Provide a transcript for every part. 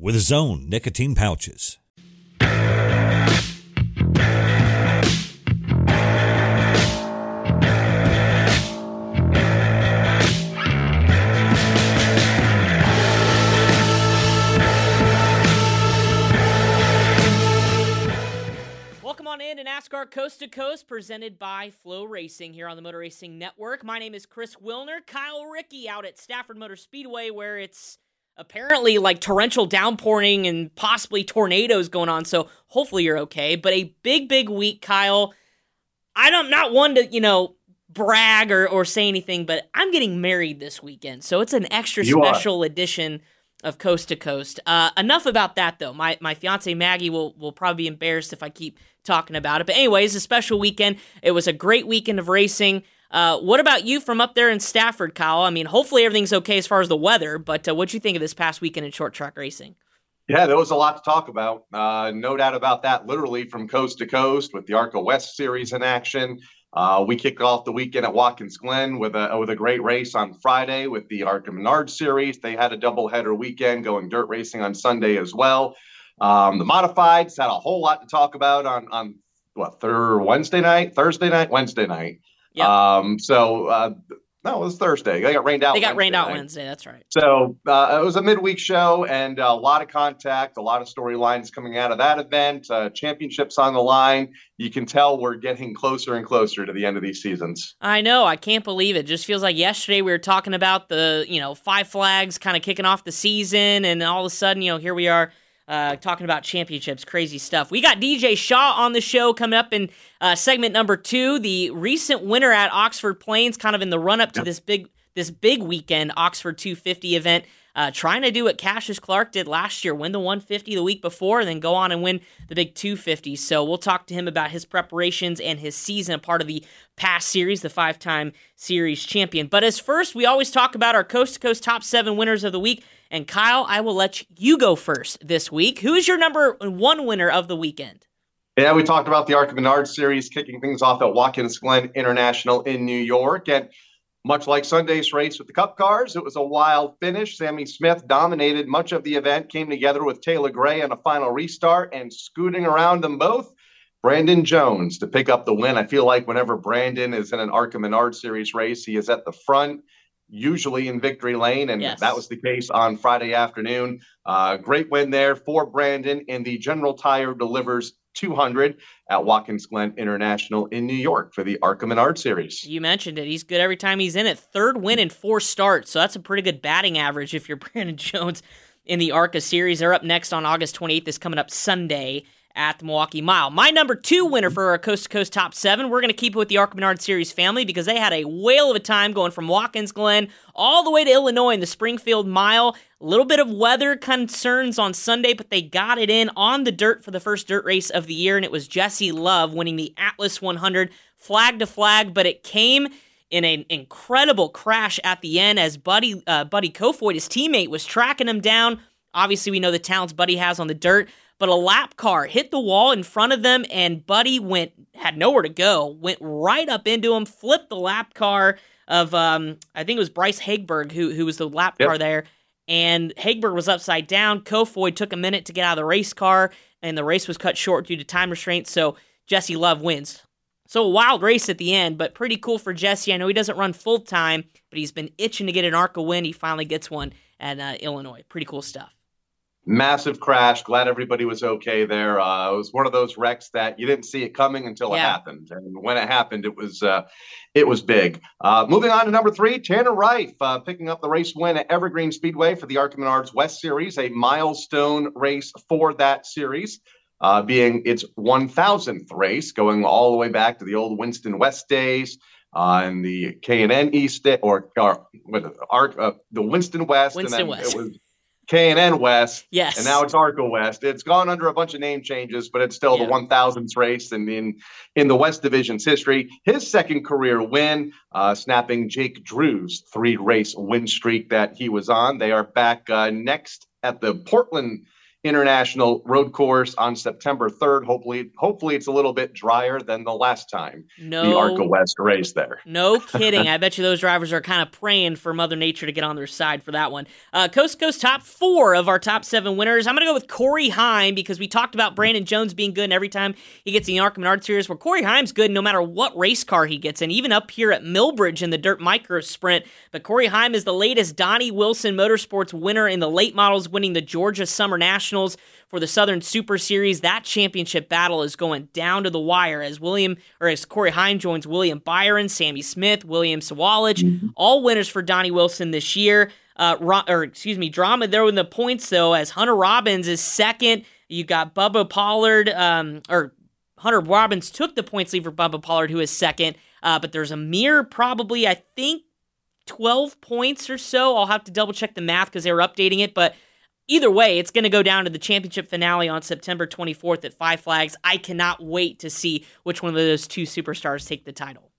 with Zone nicotine pouches. Welcome on in to NASCAR Coast to Coast, presented by Flow Racing here on the Motor Racing Network. My name is Chris Wilner. Kyle Rickey out at Stafford Motor Speedway, where it's apparently like torrential downpouring and possibly tornadoes going on. So hopefully you're okay. But a big, big week, Kyle. I don't not one to you know brag or or say anything, but I'm getting married this weekend, so it's an extra You are. special edition of Coast to Coast. Uh, enough about that though. My my fiance Maggie will will probably be embarrassed if I keep talking about it. But anyways, a special weekend. It was a great weekend of racing. Uh, what about you from up there in Stafford, Kyle? I mean, hopefully everything's okay as far as the weather. But uh, what'd you think of this past weekend in short track racing? Yeah, there was a lot to talk about. Uh, no doubt about that. Literally from coast to coast with the ARCA West Series in action. Uh, we kicked off the weekend at Watkins Glen with a with a great race on Friday with the ARCA Menard Series. They had a doubleheader weekend going dirt racing on Sunday as well. Um, the modifieds had a whole lot to talk about on on what third Wednesday night, Thursday night, Wednesday night. Yep. Um, so uh, no, it was Thursday. They got rained out. They got rained out. Wednesday. That's right. So uh, it was a midweek show and a lot of contact, a lot of storylines coming out of that event. Uh, championships on the line. You can tell we're getting closer and closer to the end of these seasons. I know. I can't believe it. Just feels like yesterday we were talking about the, you know, five flags kind of kicking off the season, and all of a sudden, you know, here we are uh, talking about championships. Crazy stuff. We got DJ Shaw on the show coming up in uh, segment number two. The recent winner at Oxford Plains, kind of in the run up to this big this big weekend Oxford 250 event. Uh, trying to do what Cassius Clark did last year, win the 150 the week before, and then go on and win the big 250. So we'll talk to him about his preparations and his season, a part of the PASS series, the five time series champion. But as first, we always talk about our coast to coast top seven winners of the week. And Kyle, I will let you go first this week. Who is your number one winner of the weekend? Yeah, we talked about the Arca Menard series kicking things off at Watkins Glen International in New York. And much like Sunday's race with the Cup cars, it was a wild finish. Sammy Smith dominated much of the event, came together with Taylor Gray on a final restart and scooting around them both. Brandon Jones to pick up the win. I feel like whenever Brandon is in an Arca Menard series race, he is at the front, usually in victory lane. And Yes. that was the case on Friday afternoon. Uh, great win there for Brandon. And the General Tire delivers 200 at Watkins Glen International in New York for the Arca Menard series. You mentioned it. He's good every time he's in it. Third win in four starts. So that's a pretty good batting average if you're Brandon Jones in the ARCA series. They're up next on August 28th. This coming up Sunday at the Milwaukee Mile. My number two winner for our Coast to Coast Top 7, we're going to keep it with the ARCA Menard Series family because they had a whale of a time going from Watkins Glen all the way to Illinois in the Springfield Mile. A little bit of weather concerns on Sunday, but they got it in on the dirt for the first dirt race of the year, and it was Jesse Love winning the Atlas 100 flag to flag, but it came in an incredible crash at the end as Buddy uh, Buddy Kofoid, his teammate, was tracking him down. Obviously, we know the talents Buddy has on the dirt, but a lap car hit the wall in front of them, and Buddy went had nowhere to go, went right up into him, flipped the lap car of um, I think it was Bryce Haugeberg who who was the lap Yep. car there, and Haugeberg was upside down. Kofoid took a minute to get out of the race car, and the race was cut short due to time restraints. So Jesse Love wins. So a wild race at the end, but pretty cool for Jesse. I know he doesn't run full time, but he's been itching to get an ARCA win. He finally gets one at uh, Illinois. Pretty cool stuff. Massive crash. Glad everybody was okay there. Uh, it was one of those wrecks that you didn't see it coming until it happened, and when it happened, it was uh, it was big. Uh, moving on to number three, Tanner Reif uh, picking up the race win at Evergreen Speedway for the ARCA Menards West Series, a milestone race for that series. Uh, being its 1000th race, going all the way back to the old Winston West days, uh, and the K and N East or, or Arc, uh, the Winston West, Winston West. it was K&N West. Yes. And now it's ARCA West. It's gone under a bunch of name changes, but it's still yeah. the 1000s race and in in the West Division's history. His second career win, uh, snapping Jake Drew's three race win streak that he was on. They are back uh, next at the Portland International Road Course on September 3rd. Hopefully, hopefully it's a little bit drier than the last time no, the ARCA West race there. No kidding. I bet you those drivers are kind of praying for Mother Nature to get on their side for that one. Uh, Coast to Coast top four of our top seven winners. I'm going to go with Corey Heim because we talked about Brandon Jones being good and every time he gets in the ARCA Menard Series, where Corey Heim's good no matter what race car he gets in, even up here at Millbridge in the Dirt Micro Sprint. But Corey Heim is the latest Donnie Wilson Motorsports winner in the late models, winning the Georgia Summer National Nationals for the Southern Super Series. That championship battle is going down to the wire as William or as Corey Heim joins William Byron, Sammy Smith, William Sawalich, mm-hmm. all winners for Donnie Wilson this year. Uh, or excuse me, drama there in the points though, as Hunter Robbins is second. You got Bubba Pollard, um, or Hunter Robbins took the points lead for Bubba Pollard, who is second. Uh, but there's a mere probably, I think, 12 points or so. I'll have to double check the math because they were updating it. But either way, it's going to go down to the championship finale on September 24th at Five Flags. I cannot wait to see which one of those two superstars take the title.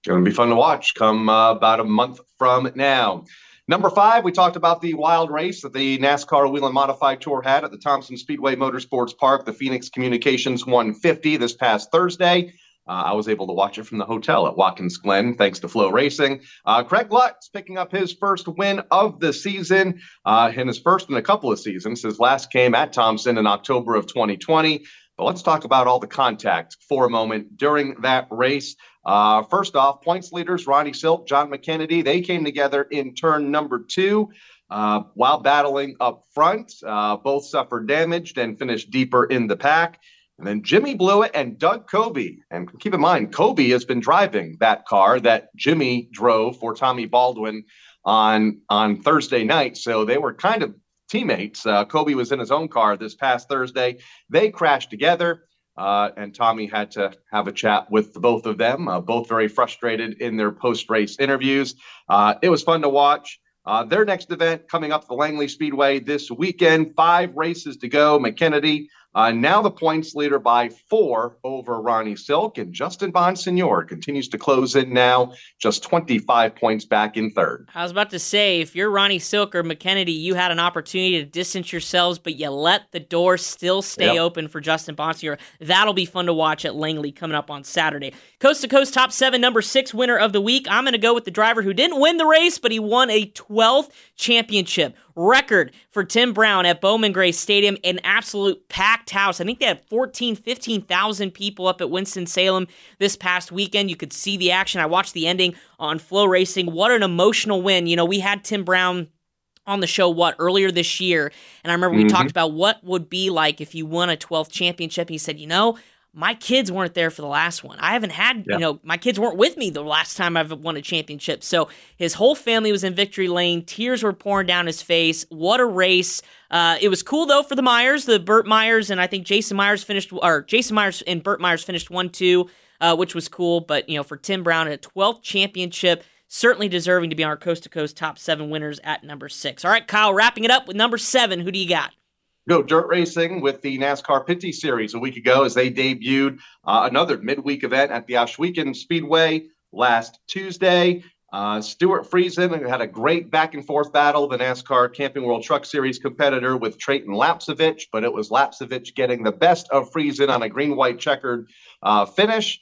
It's going to be fun to watch come uh, about a month from now. Number five, we talked about the wild race that the NASCAR Whelen Modified Tour had at the Thompson Speedway Motorsports Park, the Phoenix Communications 150 this past Thursday. Uh, I was able to watch it from the hotel at Watkins Glen, thanks to FloRacing. Uh, Craig Lutz picking up his first win of the season, uh, and his first in a couple of seasons. His last came at Thompson in October of 2020. But let's talk about all the contact for a moment during that race. Uh, first off, points leaders Ronnie Silk, Jon McKennedy, they came together in turn number two. Uh, while battling up front, uh, both suffered damage and finished deeper in the pack. And then Jimmy Blewett and Doug Coby. And keep in mind, Coby has been driving that car that Jimmy drove for Tommy Baldwin on on Thursday night. So they were kind of teammates. Uh, Coby was in his own car this past Thursday. They crashed together. Uh, and Tommy had to have a chat with the both of them, uh, both very frustrated in their post race interviews. Uh, it was fun to watch. Uh, their next event coming up the Langley Speedway this weekend. Five races to go. McKennedy uh, now the points leader by four over Ronnie Silk, and Justin Bonsignore continues to close in now, just 25 points back in third. I was about to say, if you're Ronnie Silk or McKennedy, you had an opportunity to distance yourselves, but you let the door still stay yep. open for Justin Bonsignore. That'll be fun to watch at Langley coming up on Saturday. Coast to Coast Top 7, number 6 winner of the week. I'm going to go with the driver who didn't win the race, but he won a 12th championship record for Tim Brown at Bowman Gray Stadium, an absolute packed house. I think they had 14, 15,000 people up at Winston-Salem this past weekend. You could see the action. I watched the ending on Flow Racing. What an emotional win. You know, we had Tim Brown on the show what earlier this year and i remember we mm-hmm. talked about what would be like if you won a 12th championship he said you know my kids weren't there for the last one. I haven't had, yeah. you know, my kids weren't with me the last time I've won a championship. So his whole family was in victory lane. Tears were pouring down his face. What a race. Uh, it was cool though for the Myers, the Burt Myers, and I think Jason Myers finished, or Jason Myers and Burt Myers finished one, two, uh, which was cool. But, you know, for Tim Brown, at a 12th championship, certainly deserving to be on our coast to coast top seven winners at number six. All right, Kyle, wrapping it up with number seven. Who do you got? Go dirt racing with the NASCAR Pinty Series a week ago as they debuted uh, another midweek event at the Ohsweken Speedway last Tuesday. Uh, Stewart Friesen had a great back and forth battle, the NASCAR Camping World Truck Series competitor with Treyten Lapcevich, but it was Lapcevich getting the best of Friesen on a green white checkered uh, finish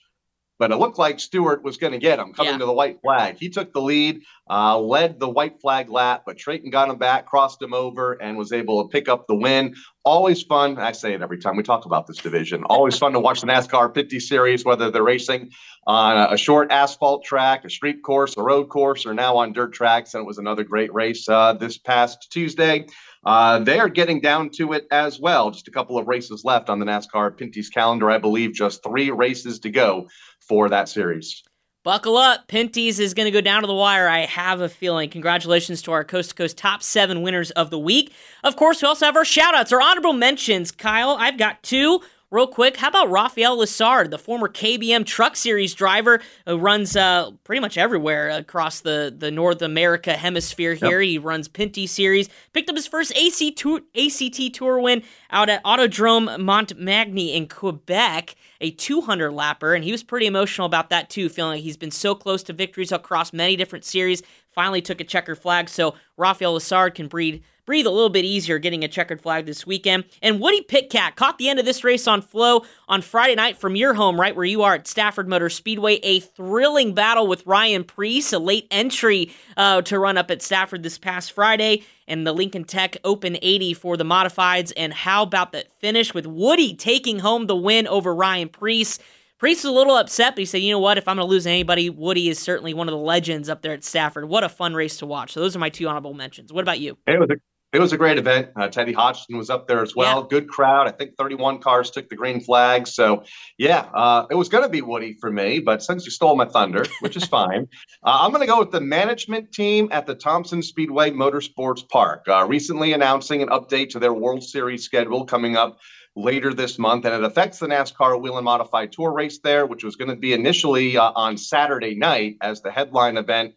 but it looked like Stewart was going to get him coming yeah. to the white flag. He took the lead, uh, led the white flag lap, but Treyten got him back, crossed him over, and was able to pick up the win. Always fun. I say it every time we talk about this division. Always fun to watch the NASCAR Pinty Series, whether they're racing on a short asphalt track, a street course, a road course, or now on dirt tracks. And it was another great race uh, this past Tuesday. Uh, they are getting down to it as well. Just a couple of races left on the NASCAR Pinty's calendar. I believe just three races to go for that series. Buckle up. Pinty's is going to go down to the wire. I have a feeling. Congratulations to our Coast to Coast top seven winners of the week. Of course, we also have our shout outs, our honorable mentions. Kyle, I've got two. Real quick, how about Raphael Lessard, the former KBM Truck Series driver who runs uh, pretty much everywhere across the, the North America hemisphere here. Yep. He runs Pinty Series. Picked up his first AC tour, ACT Tour win out at Autodrome Montmagny in Quebec, a 200 lapper, and he was pretty emotional about that too, feeling like he's been so close to victories across many different series. Finally took a checker flag, so Raphael Lessard can breathe breathe a little bit easier getting a checkered flag this weekend. And Woody Pitkat caught the end of this race on flow on Friday night from your home, right where you are at Stafford Motor Speedway. A thrilling battle with Ryan Preece, a late entry uh, to run up at Stafford this past Friday, and the Lincoln Tech Open 80 for the modifieds. And how about that finish with Woody taking home the win over Ryan Preece? Preece was a little upset, but he said, you know what? If I'm going to lose anybody, Woody is certainly one of the legends up there at Stafford. What a fun race to watch. So those are my two honorable mentions. What about you? It was a it was a great event. Uh, Teddy Hodgson was up there as well. Yeah. Good crowd. I think 31 cars took the green flag. So, yeah, uh, it was going to be Woody for me, but since you stole my thunder, which is fine, uh, I'm going to go with the management team at the Thompson Speedway Motorsports Park, uh, recently announcing an update to their World Series schedule coming up later this month, and it affects the NASCAR Whelen Modified Tour race there, which was going to be initially uh, on Saturday night as the headline event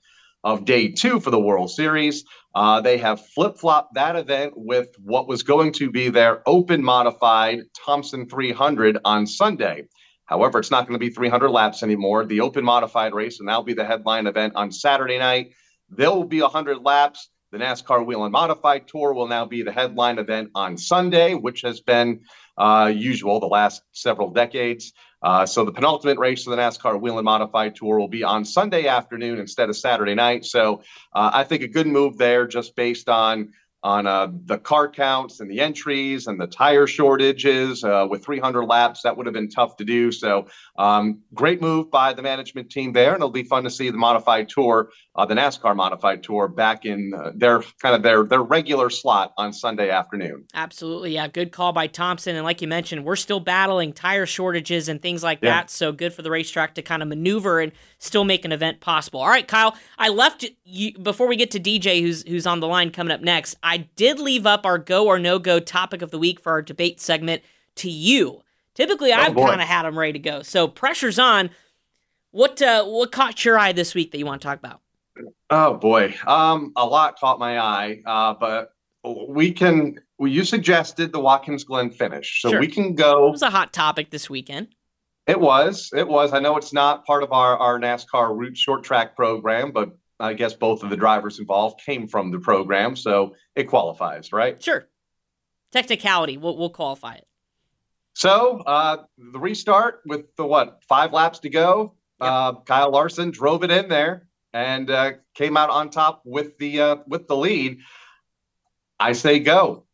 of day two for the World Series. Uh, they have flip flopped that event with what was going to be their open modified Thompson 300 on Sunday. However, it's not going to be 300 laps anymore. The open modified race and that'll be the headline event on Saturday night. There will be 100 laps. The NASCAR Whelen Modified Tour will now be the headline event on Sunday, which has been uh, usual the last several decades. Uh, so the penultimate race of the NASCAR Whelen Modified Tour will be on Sunday afternoon instead of Saturday night. So uh, I think a good move there, just based on on uh, the car counts and the entries and the tire shortages uh, with 300 laps. That would have been tough to do. So, um, great move by the management team there. And it'll be fun to see the modified tour, uh, the NASCAR modified tour, back in uh, their kind of their, their regular slot on Sunday afternoon. Absolutely. Yeah. Good call by Thompson. And like you mentioned, we're still battling tire shortages and things like yeah. that. So, good for the racetrack to kind of maneuver and still make an event possible. All right, Kyle, I left you before we get to DJ, who's, who's on the line coming up next. I did leave up our go or no go topic of the week for our debate segment to you. Typically, oh, I've kind of had them ready to go. So pressure's on. What uh, what caught your eye this week that you want to talk about? Oh boy, um, a lot caught my eye, uh, but we can. Well, you suggested the Watkins Glen finish, so sure. we can go. It was a hot topic this weekend. It was. It was. I know it's not part of our our NASCAR Roots short track program, but I guess both of the drivers involved came from the program, so it qualifies, right? Sure. Technicality, we'll, we'll qualify it. So uh, the restart with the what five laps to go. Yep. Uh, Kyle Larson drove it in there and uh, came out on top with the uh, with the lead. I say go.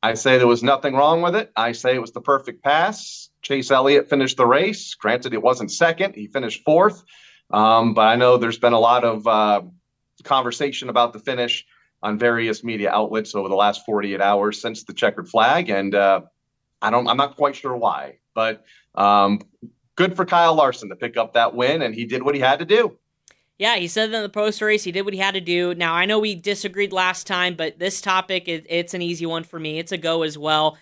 I say there was nothing wrong with it. I say it was the perfect pass. Chase Elliott finished the race. Granted, it wasn't second; he finished fourth. Um, but I know there's been a lot of uh, conversation about the finish on various media outlets over the last 48 hours since the checkered flag, and uh, I don't, I'm not quite sure why, but um, good for Kyle Larson to pick up that win, and he did what he had to do. Yeah, he said in the post race he did what he had to do. Now I know we disagreed last time, but this topic it, it's an easy one for me. It's a go as well.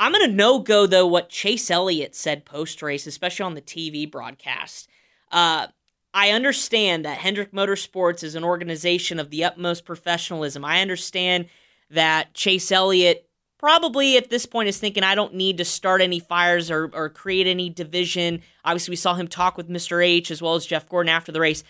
I'm gonna no go though what Chase Elliott said post race, especially on the TV broadcast. Uh, I understand that Hendrick Motorsports is an organization of the utmost professionalism. I understand that Chase Elliott probably at this point is thinking, I don't need to start any fires or, or create any division. Obviously, we saw him talk with Mr. H as well as Jeff Gordon after the race.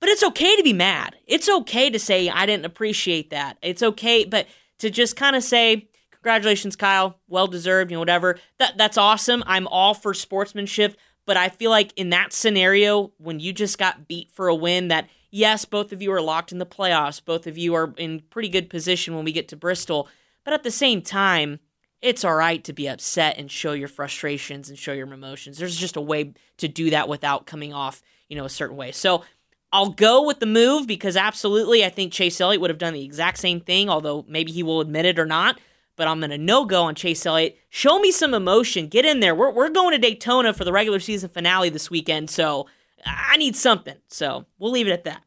But it's okay to be mad. It's okay to say, I didn't appreciate that. It's okay, but to just kind of say, congratulations, Kyle, well deserved, you know, whatever. That that's awesome. I'm all for sportsmanship. But I feel like in that scenario, when you just got beat for a win, that yes, both of you are locked in the playoffs, both of you are in pretty good position when we get to Bristol. But at the same time, it's all right to be upset and show your frustrations and show your emotions. There's just a way to do that without coming off, you know, a certain way. So I'll go with the move because absolutely, I think Chase Elliott would have done the exact same thing, although maybe he will admit it or not but I'm going to no go on Chase Elliott. Show me some emotion. Get in there. We're, we're going to Daytona for the regular season finale this weekend, so I need something. So we'll leave it at that.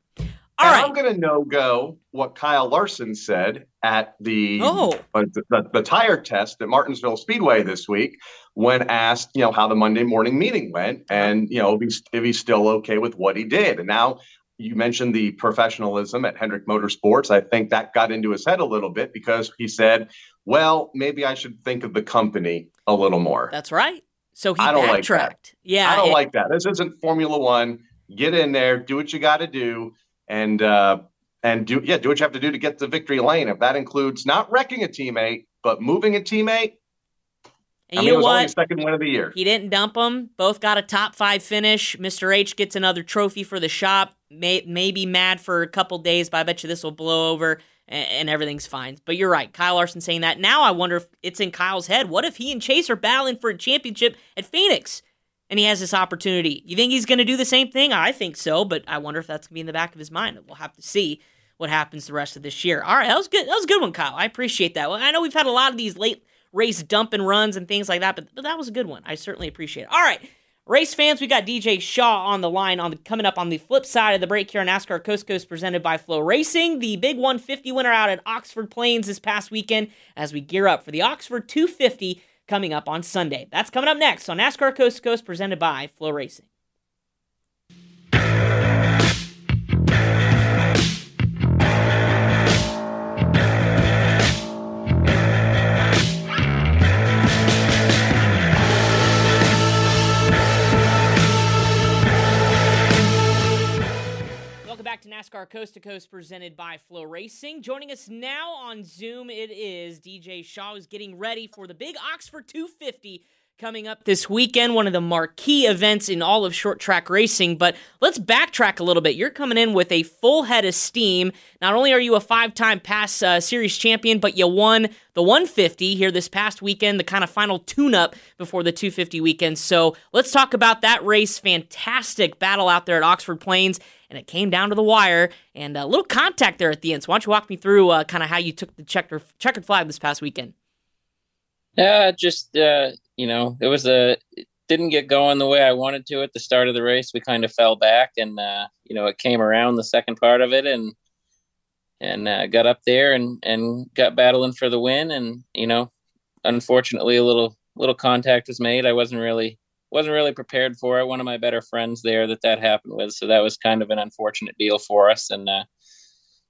All right. I'm going to no go what Kyle Larson said at the, oh. uh, the, the, tire test at Martinsville Speedway this week when asked, you know, how the Monday morning meeting went Uh-huh. and, you know, if he's, if he's still okay with what he did. And now you mentioned the professionalism at Hendrick Motorsports. I think that got into his head a little bit because he said, well, maybe I should think of the company a little more. That's right. So he I don't like backtracked. that. yeah. I don't it- like that. This isn't Formula One. Get in there, do what you got to do, and uh, and do yeah, do what you have to do to get to victory lane. If that includes not wrecking a teammate, but moving a teammate, and I you mean, it know what? second win of the year. He didn't dump them. Both got a top five finish. Mr. H gets another trophy for the shop. May, may be mad for a couple days, but I bet you this will blow over and, and everything's fine. But you're right. Kyle Larson saying that. Now I wonder if it's in Kyle's head. What if he and Chase are battling for a championship at Phoenix and he has this opportunity? You think he's going to do the same thing? I think so, but I wonder if that's going to be in the back of his mind. We'll have to see what happens the rest of this year. All right, that was good. That was a good one, Kyle. I appreciate that. Well, I know we've had a lot of these late race dump and runs and things like that, but, but that was a good one. I certainly appreciate it. All right, race fans, we got DJ Shaw on the line on the coming up on the flip side of the break here on NASCAR Coast Coast presented by Flow Racing. The big 150 winner out at Oxford Plains this past weekend as we gear up for the Oxford 250 coming up on Sunday. That's coming up next on NASCAR Coast Coast presented by Flow Racing. Coast to Coast presented by Flow Racing. Joining us now on Zoom, it is DJ Shaw who's getting ready for the big Oxford 250 coming up this weekend, one of the marquee events in all of short track racing. But let's backtrack a little bit. You're coming in with a full head of steam. Not only are you a five time pass uh, series champion, but you won the 150 here this past weekend, the kind of final tune up before the 250 weekend. So let's talk about that race. Fantastic battle out there at Oxford Plains. And it came down to the wire and a little contact there at the end. So why don't you walk me through uh, kind of how you took the checker, checkered flag this past weekend? Yeah, just uh, you know, it was a it didn't get going the way I wanted to at the start of the race. We kind of fell back, and uh, you know, it came around the second part of it, and and uh, got up there and and got battling for the win. And you know, unfortunately, a little little contact was made. I wasn't really wasn't really prepared for it. One of my better friends there that that happened with, so that was kind of an unfortunate deal for us. And uh,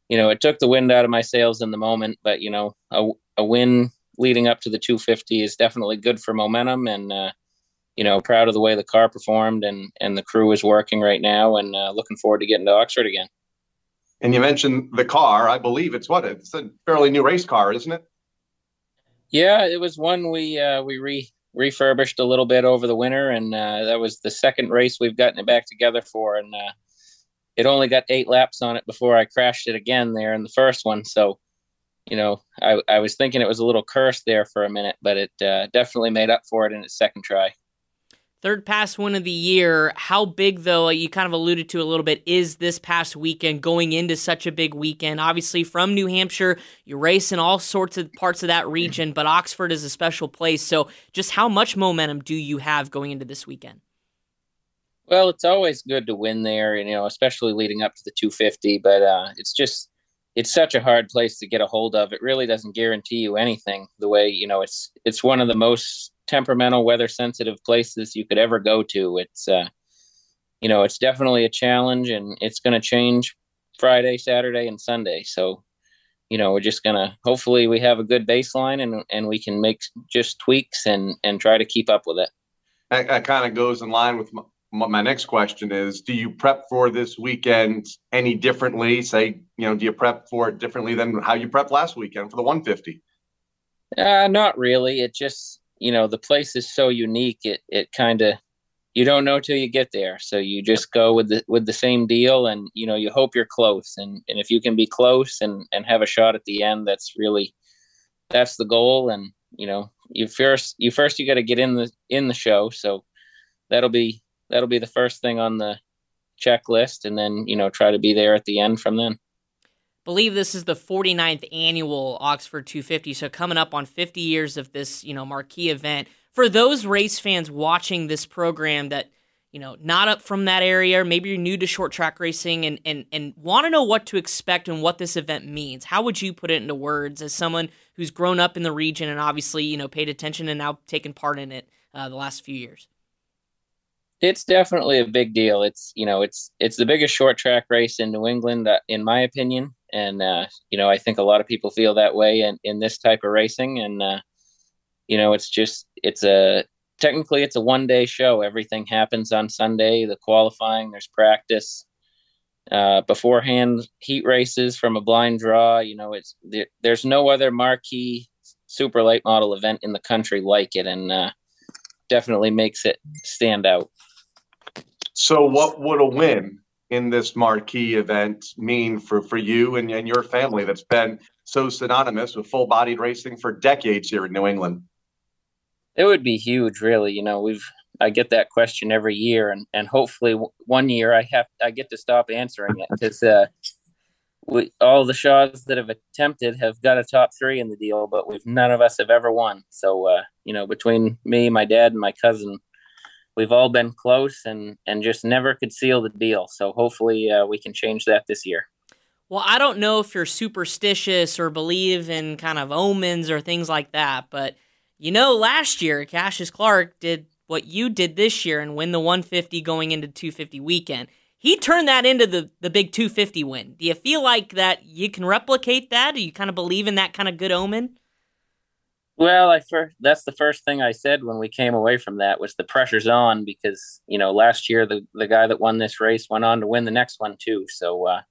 you know, it took the wind out of my sails in the moment. But you know, a, a win leading up to the 250 is definitely good for momentum and uh, you know proud of the way the car performed and and the crew is working right now and uh, looking forward to getting to oxford again And you mentioned the car. I believe it's what it's a fairly new race car, isn't it? yeah it was one we uh, we re refurbished a little bit over the winter and uh, that was the second race we've gotten it back together for and uh, it only got eight laps on it before i crashed it again there in the first one so you know, I, I was thinking it was a little cursed there for a minute, but it uh, definitely made up for it in its second try. Third pass win of the year. How big, though, you kind of alluded to a little bit, is this past weekend going into such a big weekend? Obviously, from New Hampshire, you race in all sorts of parts of that region, but Oxford is a special place. So, just how much momentum do you have going into this weekend? Well, it's always good to win there, and you know, especially leading up to the 250, but uh, it's just it's such a hard place to get a hold of. It really doesn't guarantee you anything. The way you know it's it's one of the most temperamental, weather sensitive places you could ever go to. It's uh, you know it's definitely a challenge, and it's going to change Friday, Saturday, and Sunday. So you know we're just gonna hopefully we have a good baseline and and we can make just tweaks and and try to keep up with it. That, that kind of goes in line with my, my next question is do you prep for this weekend any differently say you know do you prep for it differently than how you prepped last weekend for the 150 uh not really it just you know the place is so unique it it kind of you don't know till you get there. So you just go with the with the same deal and you know you hope you're close. And and if you can be close and and have a shot at the end that's really that's the goal. And you know you first you first you got to get in the in the show. So that'll be that'll be the first thing on the checklist. And then you know try to be there at the end from then believe this is the 49th annual Oxford 250 so coming up on 50 years of this you know marquee event for those race fans watching this program that you know, not up from that area, or maybe you're new to short track racing and and and want to know what to expect and what this event means, how would you put it into words as someone who's grown up in the region and obviously you know paid attention and now taken part in it uh, the last few years? It's definitely a big deal. It's you know it's it's the biggest short track race in New England, uh, in my opinion, and uh, you know I think a lot of people feel that way in in this type of racing, and uh, you know it's just it's a technically it's a one day show. Everything happens on Sunday. The qualifying, there's practice. Uh, beforehand, heat races from a blind draw. You know, it's there, there's no other marquee super late model event in the country like it, and uh, definitely makes it stand out. So, what would a win in this marquee event mean for for you and, and your family that's been so synonymous with full bodied racing for decades here in New England? It would be huge, really. You know, we've I get that question every year, and and hopefully one year I have I get to stop answering it because uh, we all the shows that have attempted have got a top three in the deal, but we've none of us have ever won. So uh, you know, between me, my dad, and my cousin, we've all been close and and just never could seal the deal. So hopefully uh, we can change that this year. Well, I don't know if you're superstitious or believe in kind of omens or things like that, but you know, last year, Cassius Clark did what you did this year and win the 150 going into 250 weekend. He turned that into the, the big 250 win. Do you feel like that you can replicate that? Do you kind of believe in that kind of good omen? Well, I first, that's the first thing I said when we came away from that was the pressure's on because you know last year the the guy that won this race went on to win the next one too. So uh,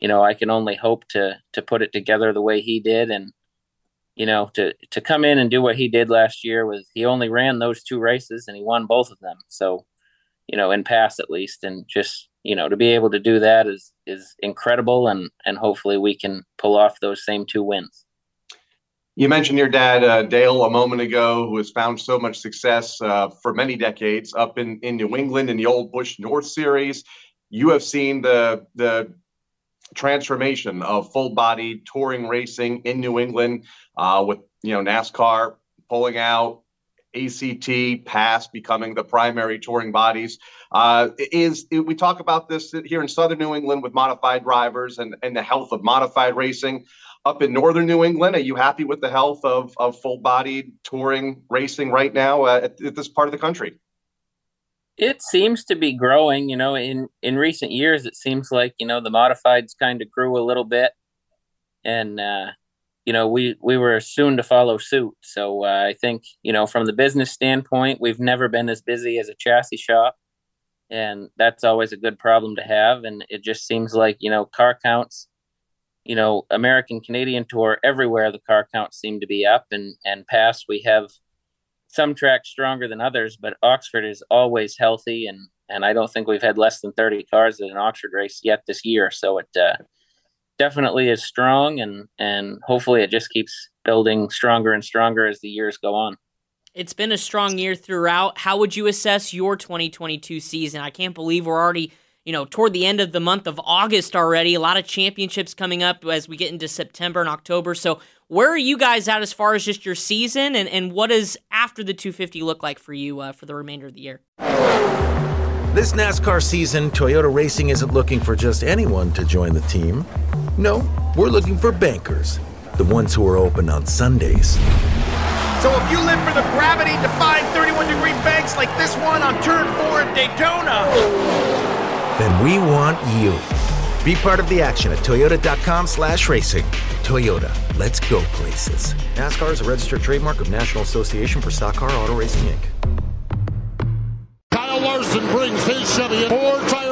you know I can only hope to to put it together the way he did and you know, to to come in and do what he did last year was he only ran those two races and he won both of them. So, you know, in pass at least, and just you know to be able to do that is is incredible, and and hopefully we can pull off those same two wins. You mentioned your dad, uh, Dale, a moment ago, who has found so much success uh, for many decades up in, in New England in the old Busch North Series. You have seen the the transformation of full body touring racing in New England uh, with you know NASCAR pulling out, ACT, PASS becoming the primary touring bodies. Uh, is we talk about this here in Southern New England with modified drivers and, and the health of modified racing. Up in Northern New England, are you happy with the health of, of full bodied touring racing right now uh, at, at this part of the country? It seems to be growing. You know, in in recent years, it seems like you know the modifieds kind of grew a little bit, and uh, you know we we were soon to follow suit. So uh, I think you know from the business standpoint, we've never been as busy as a chassis shop, and that's always a good problem to have. And it just seems like you know car counts, you know American Canadian Tour everywhere the car counts seem to be up, and and PASS we have some tracks stronger than others, but Oxford is always healthy, and and I don't think we've had less than thirty cars at an Oxford race yet this year. So it uh, definitely is strong, and and hopefully it just keeps building stronger and stronger as the years go on. It's been a strong year throughout. How would you assess your 2022 season? I can't believe we're already you know, toward the end of the month of August already. A lot of championships coming up as we get into September and October. So, where are you guys at as far as just your season, and, and what does after the 250 look like for you uh, for the remainder of the year? This NASCAR season, Toyota Racing isn't looking for just anyone to join the team. No, we're looking for bankers, the ones who are open on Sundays. So if you live for the gravity-defying 31-degree banks like this one on Turn 4 at Daytona then we want you. Be part of the action at toyota.com slash racing. Toyota, let's go places. NASCAR is a registered trademark of National Association for Stock Car Auto Racing, Inc. Kyle Larson brings his Chevy four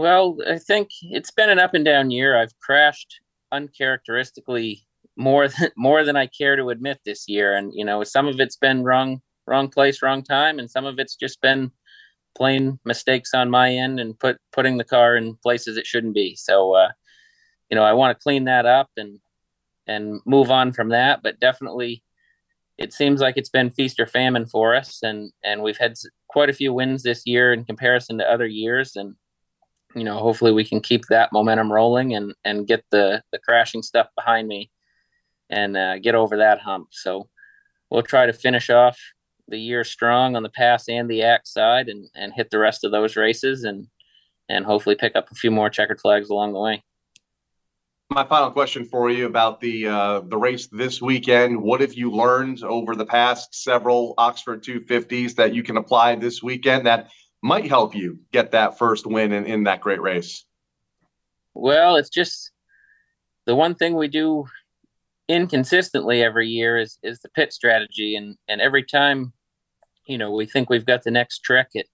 Well, I think it's been an up and down year. I've crashed uncharacteristically more than more than I care to admit this year, and you know, some of it's been wrong wrong place, wrong time, and some of it's just been plain mistakes on my end and put putting the car in places it shouldn't be. So, uh, you know, I want to clean that up and and move on from that. But definitely, it seems like it's been feast or famine for us, and and we've had quite a few wins this year in comparison to other years, and you know, hopefully we can keep that momentum rolling and and get the the crashing stuff behind me and uh, get over that hump. So we'll try to finish off the year strong on the pass and the act side and, and hit the rest of those races and and hopefully pick up a few more checkered flags along the way. My final question for you about the uh, the race this weekend. What have you learned over the past several Oxford 250s that you can apply this weekend that might help you get that first win in, in that great race? Well, it's just the one thing we do inconsistently every year is is the pit strategy. And and every time you know we think we've got the next trick it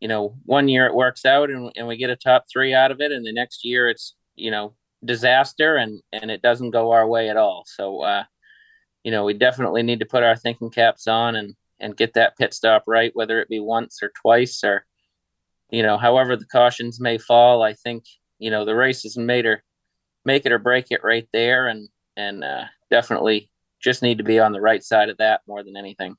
you know one year it works out and, and we get a top three out of it. And the next year it's you know disaster and and it doesn't go our way at all. So uh you know we definitely need to put our thinking caps on and and get that pit stop right whether it be once or twice or you know however the cautions may fall i think you know the race is made or make it or break it right there and and uh, definitely just need to be on the right side of that more than anything.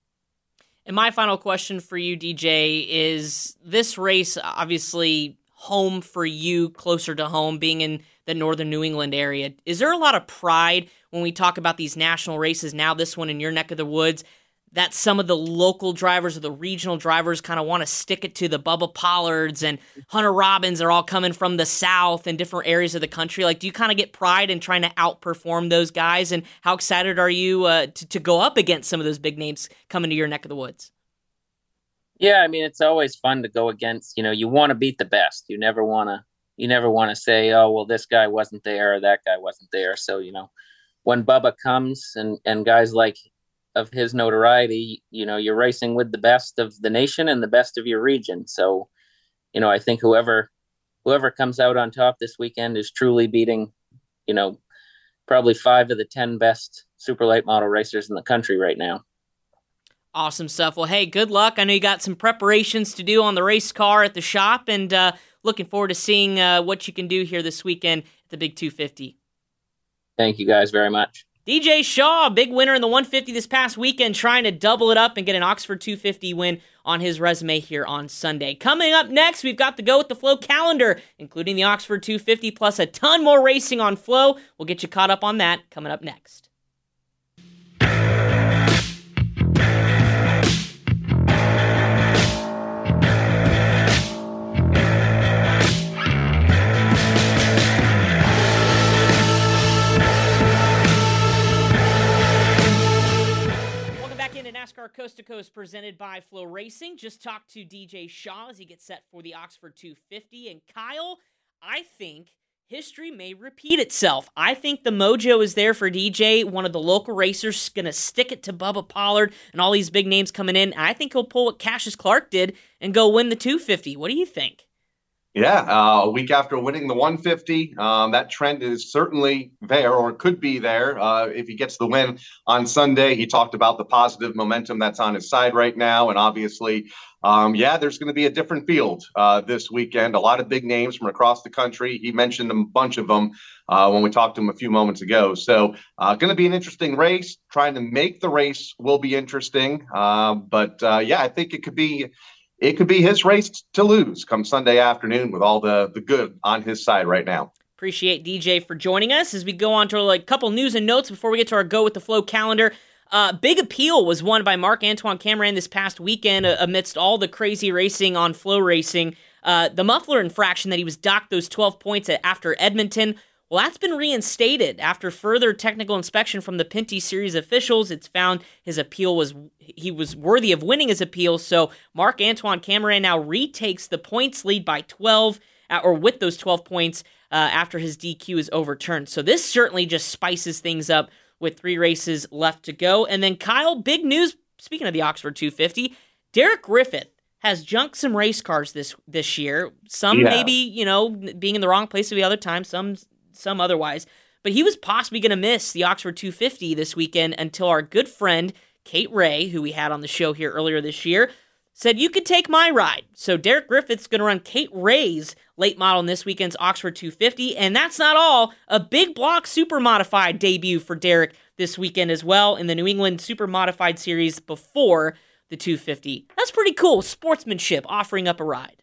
And my final question for you, DJ, is this race obviously home for you, closer to home, being in the northern New England area. Is there a lot of pride when we talk about these national races now, this one in your neck of the woods, that some of the local drivers or the regional drivers kind of want to stick it to the Bubba Pollards and Hunter Robbins are all coming from the South and different areas of the country. Like, do you kind of get pride in trying to outperform those guys? And how excited are you uh, to, to go up against some of those big names coming to your neck of the woods? Yeah, I mean, it's always fun to go against, you know, you want to beat the best. You never want to, you never want to say, oh, well, this guy wasn't there or that guy wasn't there. So, you know, when Bubba comes and, and guys like of his notoriety, you know, you're racing with the best of the nation and the best of your region. So, you know, I think whoever whoever comes out on top this weekend is truly beating, you know, probably five of the ten best super late model racers in the country right now. Awesome stuff. Well, hey, good luck. I know you got some preparations to do on the race car at the shop, and uh, looking forward to seeing uh, what you can do here this weekend at the Big 250. Thank you guys very much. DJ Shaw, big winner in the 150 this past weekend, trying to double it up and get an Oxford 250 win on his resume here on Sunday. Coming up next, we've got the Go with the Flow calendar, including the Oxford 250 plus a ton more racing on Flow. We'll get you caught up on that coming up next. NASCAR Coast to Coast presented by Flow Racing. Just talked to DJ Shaw as he gets set for the Oxford 250. And Kyle, I think history may repeat itself. I think the mojo is there for DJ. One of the local racers going to stick it to Bubba Pollard and all these big names coming in. I think he'll pull what Cassius Clark did and go win the 250. What do you think? Yeah, uh, a week after winning the 150, um, that trend is certainly there or could be there uh, if he gets the win on Sunday. He talked about the positive momentum that's on his side right now. And obviously, um, yeah, there's going to be a different field uh, this weekend. A lot of big names from across the country. He mentioned a bunch of them uh, when we talked to him a few moments ago. So, uh, going to be an interesting race. Trying to make the race will be interesting. Uh, but yeah, I think it could be it could be his race to lose come Sunday afternoon with all the the good on his side right now. Appreciate DJ for joining us as we go on to a couple news and notes before we get to our go with the flow calendar. Uh, Big Appeal was won by Mark Antoine Camirand this past weekend uh, amidst all the crazy racing on Flow Racing. Uh, the muffler infraction that he was docked those 12 points after Edmonton well, that's been reinstated after further technical inspection from the Pinty Series officials. It's found his appeal was he was worthy of winning his appeal. So Mark Antoine Camirand now retakes the points lead by 12, uh, or with those 12 points uh, after his DQ is overturned. So this certainly just spices things up with three races left to go. And then Kyle, big news. Speaking of the Oxford 250, Derek Griffith has junked some race cars this this year. Some yeah. maybe you know being in the wrong place at the other time. Some some otherwise. But he was possibly going to miss the Oxford 250 this weekend until our good friend Kate Re, who we had on the show here earlier this year, said, You could take my ride. So Derek Griffith's going to run Kate Re's late model in this weekend's Oxford 250. And that's not all. A big block super modified debut for Derek this weekend as well in the New England Super Modified Series before the 250. That's pretty cool. Sportsmanship offering up a ride.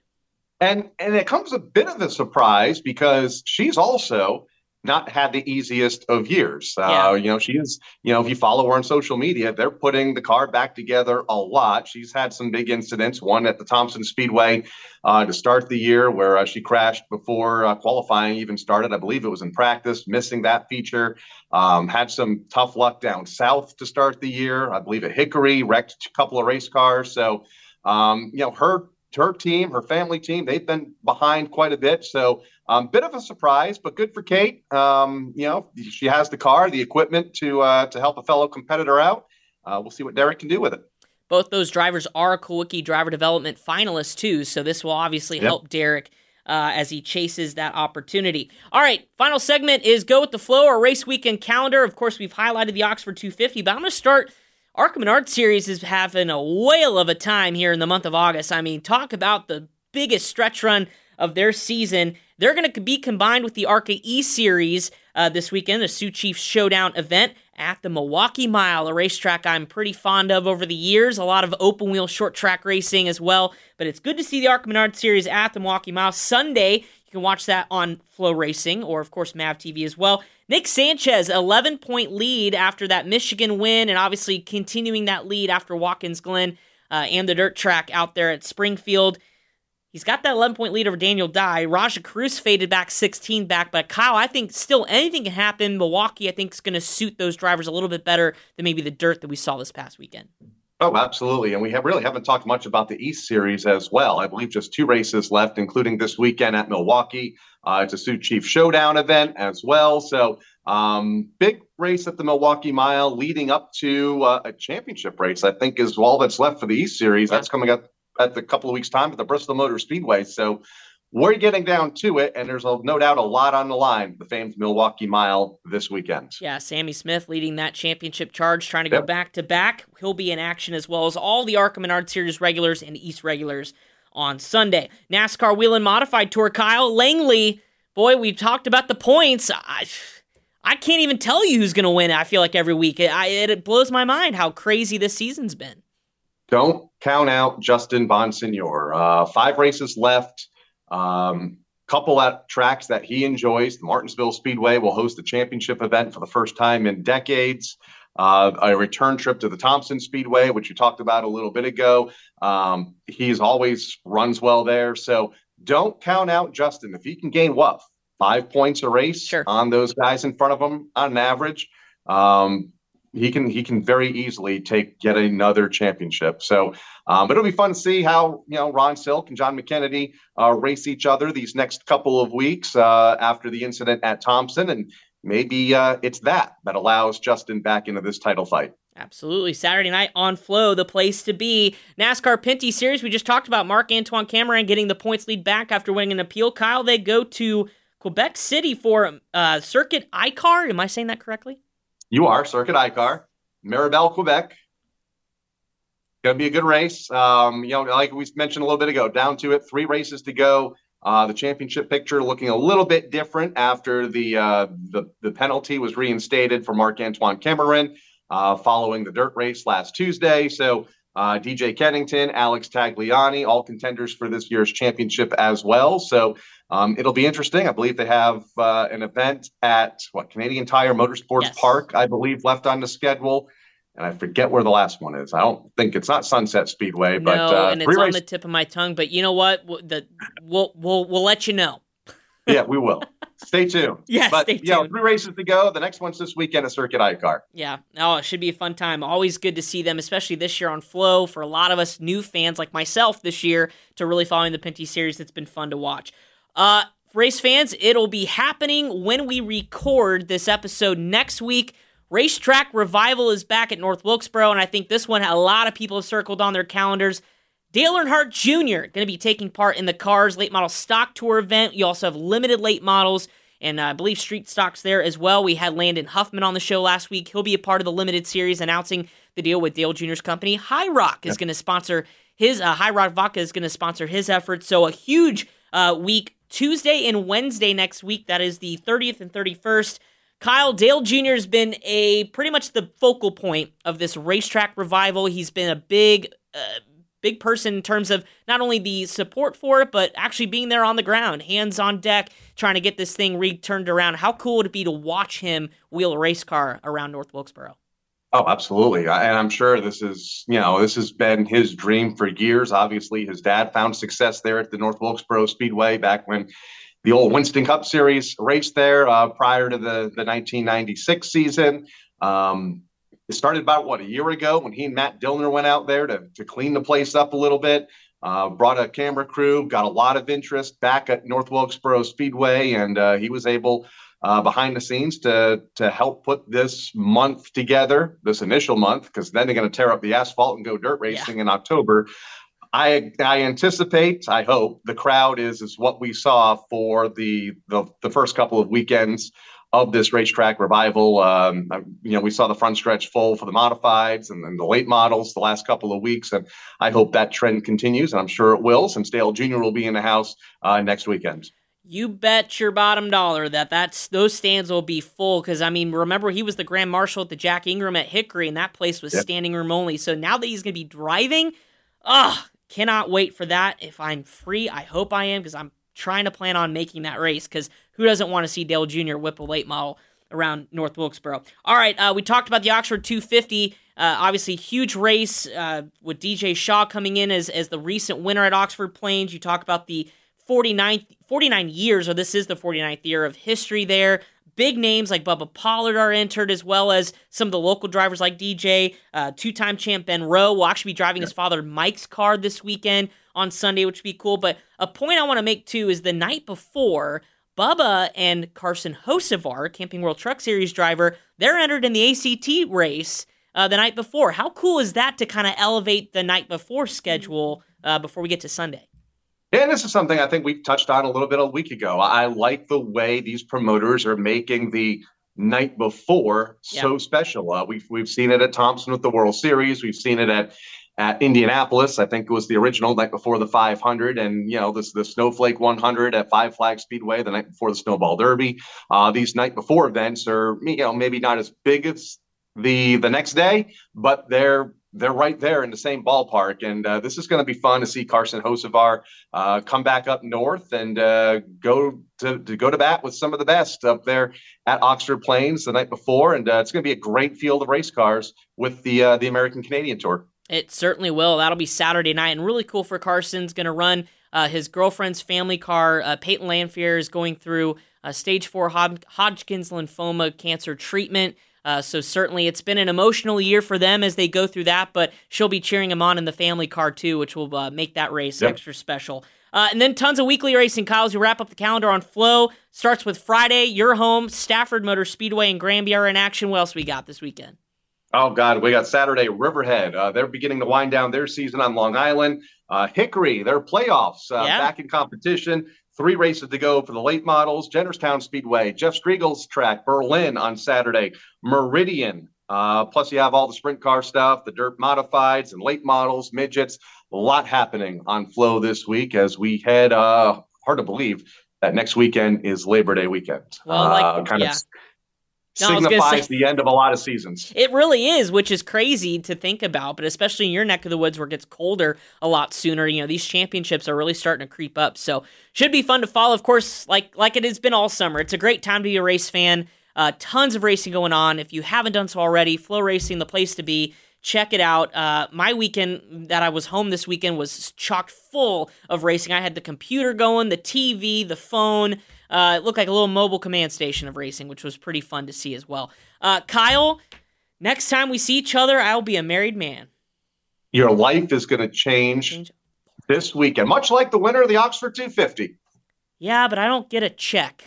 And and it comes a bit of a surprise because she's also not had the easiest of years. Yeah. Uh, you know, she is, you know, if you follow her on social media, they're putting the car back together a lot. She's had some big incidents, one at the Thompson Speedway uh, to start the year where uh, she crashed before uh, qualifying even started. I believe it was in practice, missing that feature. Um, had some tough luck down south to start the year. I believe at Hickory, wrecked a couple of race cars. So, um, you know, her her team, her family team, they've been behind quite a bit. So, um, bit of a surprise, but good for Kate. Um, you know, she has the car, the equipment to uh, to help a fellow competitor out. Uh, we'll see what Derek can do with it. Both those drivers are Kulwicki Driver Development finalists too, so this will obviously Yep. help Derek uh, as he chases that opportunity. All right, final segment is go with the flow, our race weekend calendar. Of course, we've highlighted the Oxford 250, but I'm going to start. ARCA Menards Series is having a whale of a time here in the month of August. I mean, talk about the biggest stretch run of their season. They're going to be combined with the ARCA E Series uh, this weekend, the Sioux Chiefs Showdown event at the Milwaukee Mile, a racetrack I'm pretty fond of over the years. A lot of open wheel short track racing as well. But it's good to see the ARCA Menard Series at the Milwaukee Mile Sunday. You can watch that on Flo Racing or, of course, Mav TV as well. Nick Sanchez, 11 point lead after that Michigan win, and obviously continuing that lead after Watkins Glen uh, and the dirt track out there at Springfield. He's got that 11 point lead over Daniel Dye. Rajah Caruth faded back 16 back, but Kyle, I think still anything can happen. Milwaukee, I think, is going to suit those drivers a little bit better than maybe the dirt that we saw this past weekend. Oh, absolutely. And we have really haven't talked much about the East Series as well. I believe just two races left, including this weekend at Milwaukee. Uh, it's a Sioux Chief Showdown event as well. So, um, big race at the Milwaukee Mile leading up to uh, a championship race, I think, is all that's left for the East Series. That's coming up at the couple of weeks' time at the Bristol Motor Speedway. So, we're getting down to it, and there's a, no doubt a lot on the line. The famed Milwaukee Mile this weekend. Yeah, Sammy Smith leading that championship charge, trying to go back to back. He'll be in action as well as all the ARCA Menards Series regulars and East regulars on Sunday. NASCAR Whelen Modified Tour, Kyle Langley. Boy, we talked about the points. I, I can't even tell you who's going to win. I feel like every week. It, I, it blows my mind how crazy this season's been. don't count out Justin Bonsignore. Uh, five races left. Um, couple at tracks that he enjoys. The Martinsville Speedway will host the championship event for the first time in decades. Uh, a return trip to the Thompson Speedway, which you talked about a little bit ago. Um, he's always runs well there. So don't count out Justin. If he can gain what five points a race Sure. on those guys in front of him on average, um, he can he can very easily take yet another championship. So, um, but it'll be fun to see how you know Ron Silk and Jon McKennedy uh, race each other these next couple of weeks uh, after the incident at Thompson, and maybe uh, it's that that allows Justin back into this title fight. Absolutely. Saturday night on Flo, the place to be. NASCAR Pinty Series, we just talked about Marc-Antoine Camirand getting the points lead back after winning an appeal. Kyle, they go to Quebec City for uh, Circuit ICAR. Am I saying that correctly? You are Circuit ICAR, Mirabel, Quebec. Going to be a good race. Um, you know, like we mentioned a little bit ago, down to it, three races to go. Uh, the championship picture looking a little bit different after the uh, the, the penalty was reinstated for Marc-Antoine Camirand uh, following the dirt race last Tuesday. So uh, DJ Kennington, Alex Tagliani, all contenders for this year's championship as well. So um, it'll be interesting. I believe they have uh, an event at what Canadian Tire Motorsports Yes. Park, I believe, left on the schedule. And I forget where the last one is. I don't think it's not Sunset Speedway, but uh, and it's on the tip of my tongue. But you know what? The we'll we'll we'll let you know. yeah, we will. Stay tuned. Yeah, but stay you know, three races to go. The next one's this weekend at Circuit ICAR. Yeah. Oh, it should be a fun time. Always good to see them, especially this year on Flo. For a lot of us new fans like myself this year, to really following the Pinty series, it's been fun to watch. Uh, race fans, it'll be happening when we record this episode next week. Racetrack Revival is back at North Wilkesboro, and I think this one a lot of people have circled on their calendars. Dale Earnhardt Jr. going to be taking part in the Cars Late Model Stock Tour event. You also have limited late models and uh, I believe street stocks there as well. We had Landon Huffman on the show last week. He'll be a part of the limited series announcing the deal with Dale Jr.'s company. High Rock is going to sponsor his uh, High Rock Vodka is going to sponsor his efforts. So a huge uh, week Tuesday and Wednesday next week. That is the 30th and 31st. Kyle Dale Jr. has been a pretty much the focal point of this racetrack revival. He's been a big, uh, big person in terms of not only the support for it, but actually being there on the ground, hands on deck, trying to get this thing returned around. How cool would it be to watch him wheel a race car around North Wilkesboro? Oh, absolutely. And I'm sure this is, you know, this has been his dream for years. Obviously, his dad found success there at the North Wilkesboro Speedway back when the old Winston Cup Series raced there uh, prior to the, the 1996 season. Um, it started about, what, a year ago when he and Matt Dillner went out there to, to clean the place up a little bit. Uh, brought a camera crew, got a lot of interest back at North Wilkesboro Speedway, and uh, he was able uh, behind the scenes to to help put this month together, this initial month, because then they're going to tear up the asphalt and go dirt racing yeah. in October. I I anticipate, I hope the crowd is is what we saw for the the, the first couple of weekends of this racetrack revival. Um, you know, we saw the front stretch full for the modifieds and then the late models the last couple of weeks, and I hope that trend continues, and I'm sure it will, since Dale Jr. will be in the house uh, next weekend you bet your bottom dollar that that's those stands will be full because I mean remember he was the grand marshal at the Jack Ingram at Hickory and that place was yep. standing room only. So now that he's going to be driving, ah, cannot wait for that. If I'm free, I hope I am because I'm trying to plan on making that race because who doesn't want to see Dale Jr. whip a late model around North Wilkesboro? All right, uh, we talked about the Oxford 250. Uh, obviously, huge race uh, with DJ Shaw coming in as, as the recent winner at Oxford Plains. You talk about the 49, 49 years, or this is the 49th year of history there. Big names like Bubba Pollard are entered, as well as some of the local drivers like DJ. Uh, Two time champ Ben Rowe will actually be driving his father Mike's car this weekend on Sunday, which would be cool. But a point I want to make too is the night before, Bubba and Carson Hocevar, Camping World Truck Series driver, they're entered in the ACT race uh, the night before. How cool is that to kind of elevate the night before schedule uh, before we get to Sunday? And this is something I think we touched on a little bit a week ago. I like the way these promoters are making the night before so special. Uh, we've we've seen it at Thompson with the World Series. We've seen it at at Indianapolis. I think it was the original night before the 500, and you know this the Snowflake 100 at Five Flag Speedway the night before the Snowball Derby. Uh, these night before events are you know maybe not as big as the the next day, but they're they're right there in the same ballpark. And uh, this is going to be fun to see Carson Hocevar uh, come back up north and uh, go to, to, go to bat with some of the best up there at Oxford Plains the night before. And uh, it's going to be a great field of race cars with the uh, the American Canadian Tour. It certainly will. That'll be Saturday night, and really cool for Carson's going to run uh, his girlfriend's family car. Peyton Lanfear is going through stage four Hodgkin's lymphoma cancer treatment. Uh, so certainly it's been an emotional year for them as they go through that, but she'll be cheering him on in the family car too, which will uh, make that race yep. extra special. Uh, and then tons of weekly racing, Kyle, as we wrap up the calendar on Flo. Starts with Friday, your home, Stafford Motor Speedway and Granby are in action. What else we got this weekend? Oh, God, we got Saturday, Riverhead. Uh, they're beginning to wind down their season on Long Island. Uh, Hickory, their playoffs uh, yeah. back in competition. Three races to go for the late models. Jennerstown Speedway, Jeff Striegel's track, Berlin on Saturday, Meridian. Uh, plus, you have all the sprint car stuff, the dirt modifieds and late models, midgets. A lot happening on Flo this week as we head. Uh, hard to believe that next weekend is Labor Day weekend. Well, like, uh, kind yeah. of no, signifies say, the end of a lot of seasons. It really is, which is crazy to think about, but especially in your neck of the woods where it gets colder a lot sooner, you know, these championships are really starting to creep up. So should be fun to follow. Of course, like like it has been all summer. It's a great time to be a race fan. Uh, tons of racing going on. If you haven't done so already, Flo Racing, the place to be. Check it out. Uh, my weekend that I was home this weekend was chocked full of racing. I had the computer going, the TV, the phone. Uh, it looked like a little mobile command station of racing, which was pretty fun to see as well. Uh, Kyle, next time we see each other, I'll be a married man. Your life is going to change, change this weekend, much like the winner of the Oxford 250. Yeah, but I don't get a check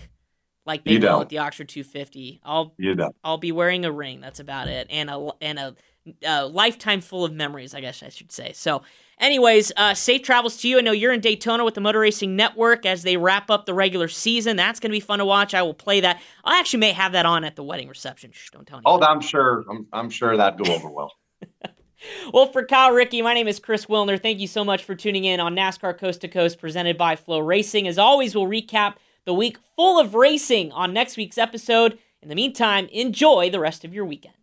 like they will at the Oxford 250. I'll you don't. I'll be wearing a ring. That's about it, and a and a, a lifetime full of memories. I guess I should say. So Anyways, uh, safe travels to you. I know you're in Daytona with the Motor Racing Network as they wrap up the regular season. That's going to be fun to watch. I will play that. I actually may have that on at the wedding reception. Shh, don't tell anyone. Oh, I'm sure. I'm, I'm sure that'd go over well. well, for Kyle Rickey, my name is Chris Wilner. Thank you so much for tuning in on NASCAR Coast to Coast presented by Flo Racing. As always, we'll recap the week full of racing on next week's episode. In the meantime, enjoy the rest of your weekend.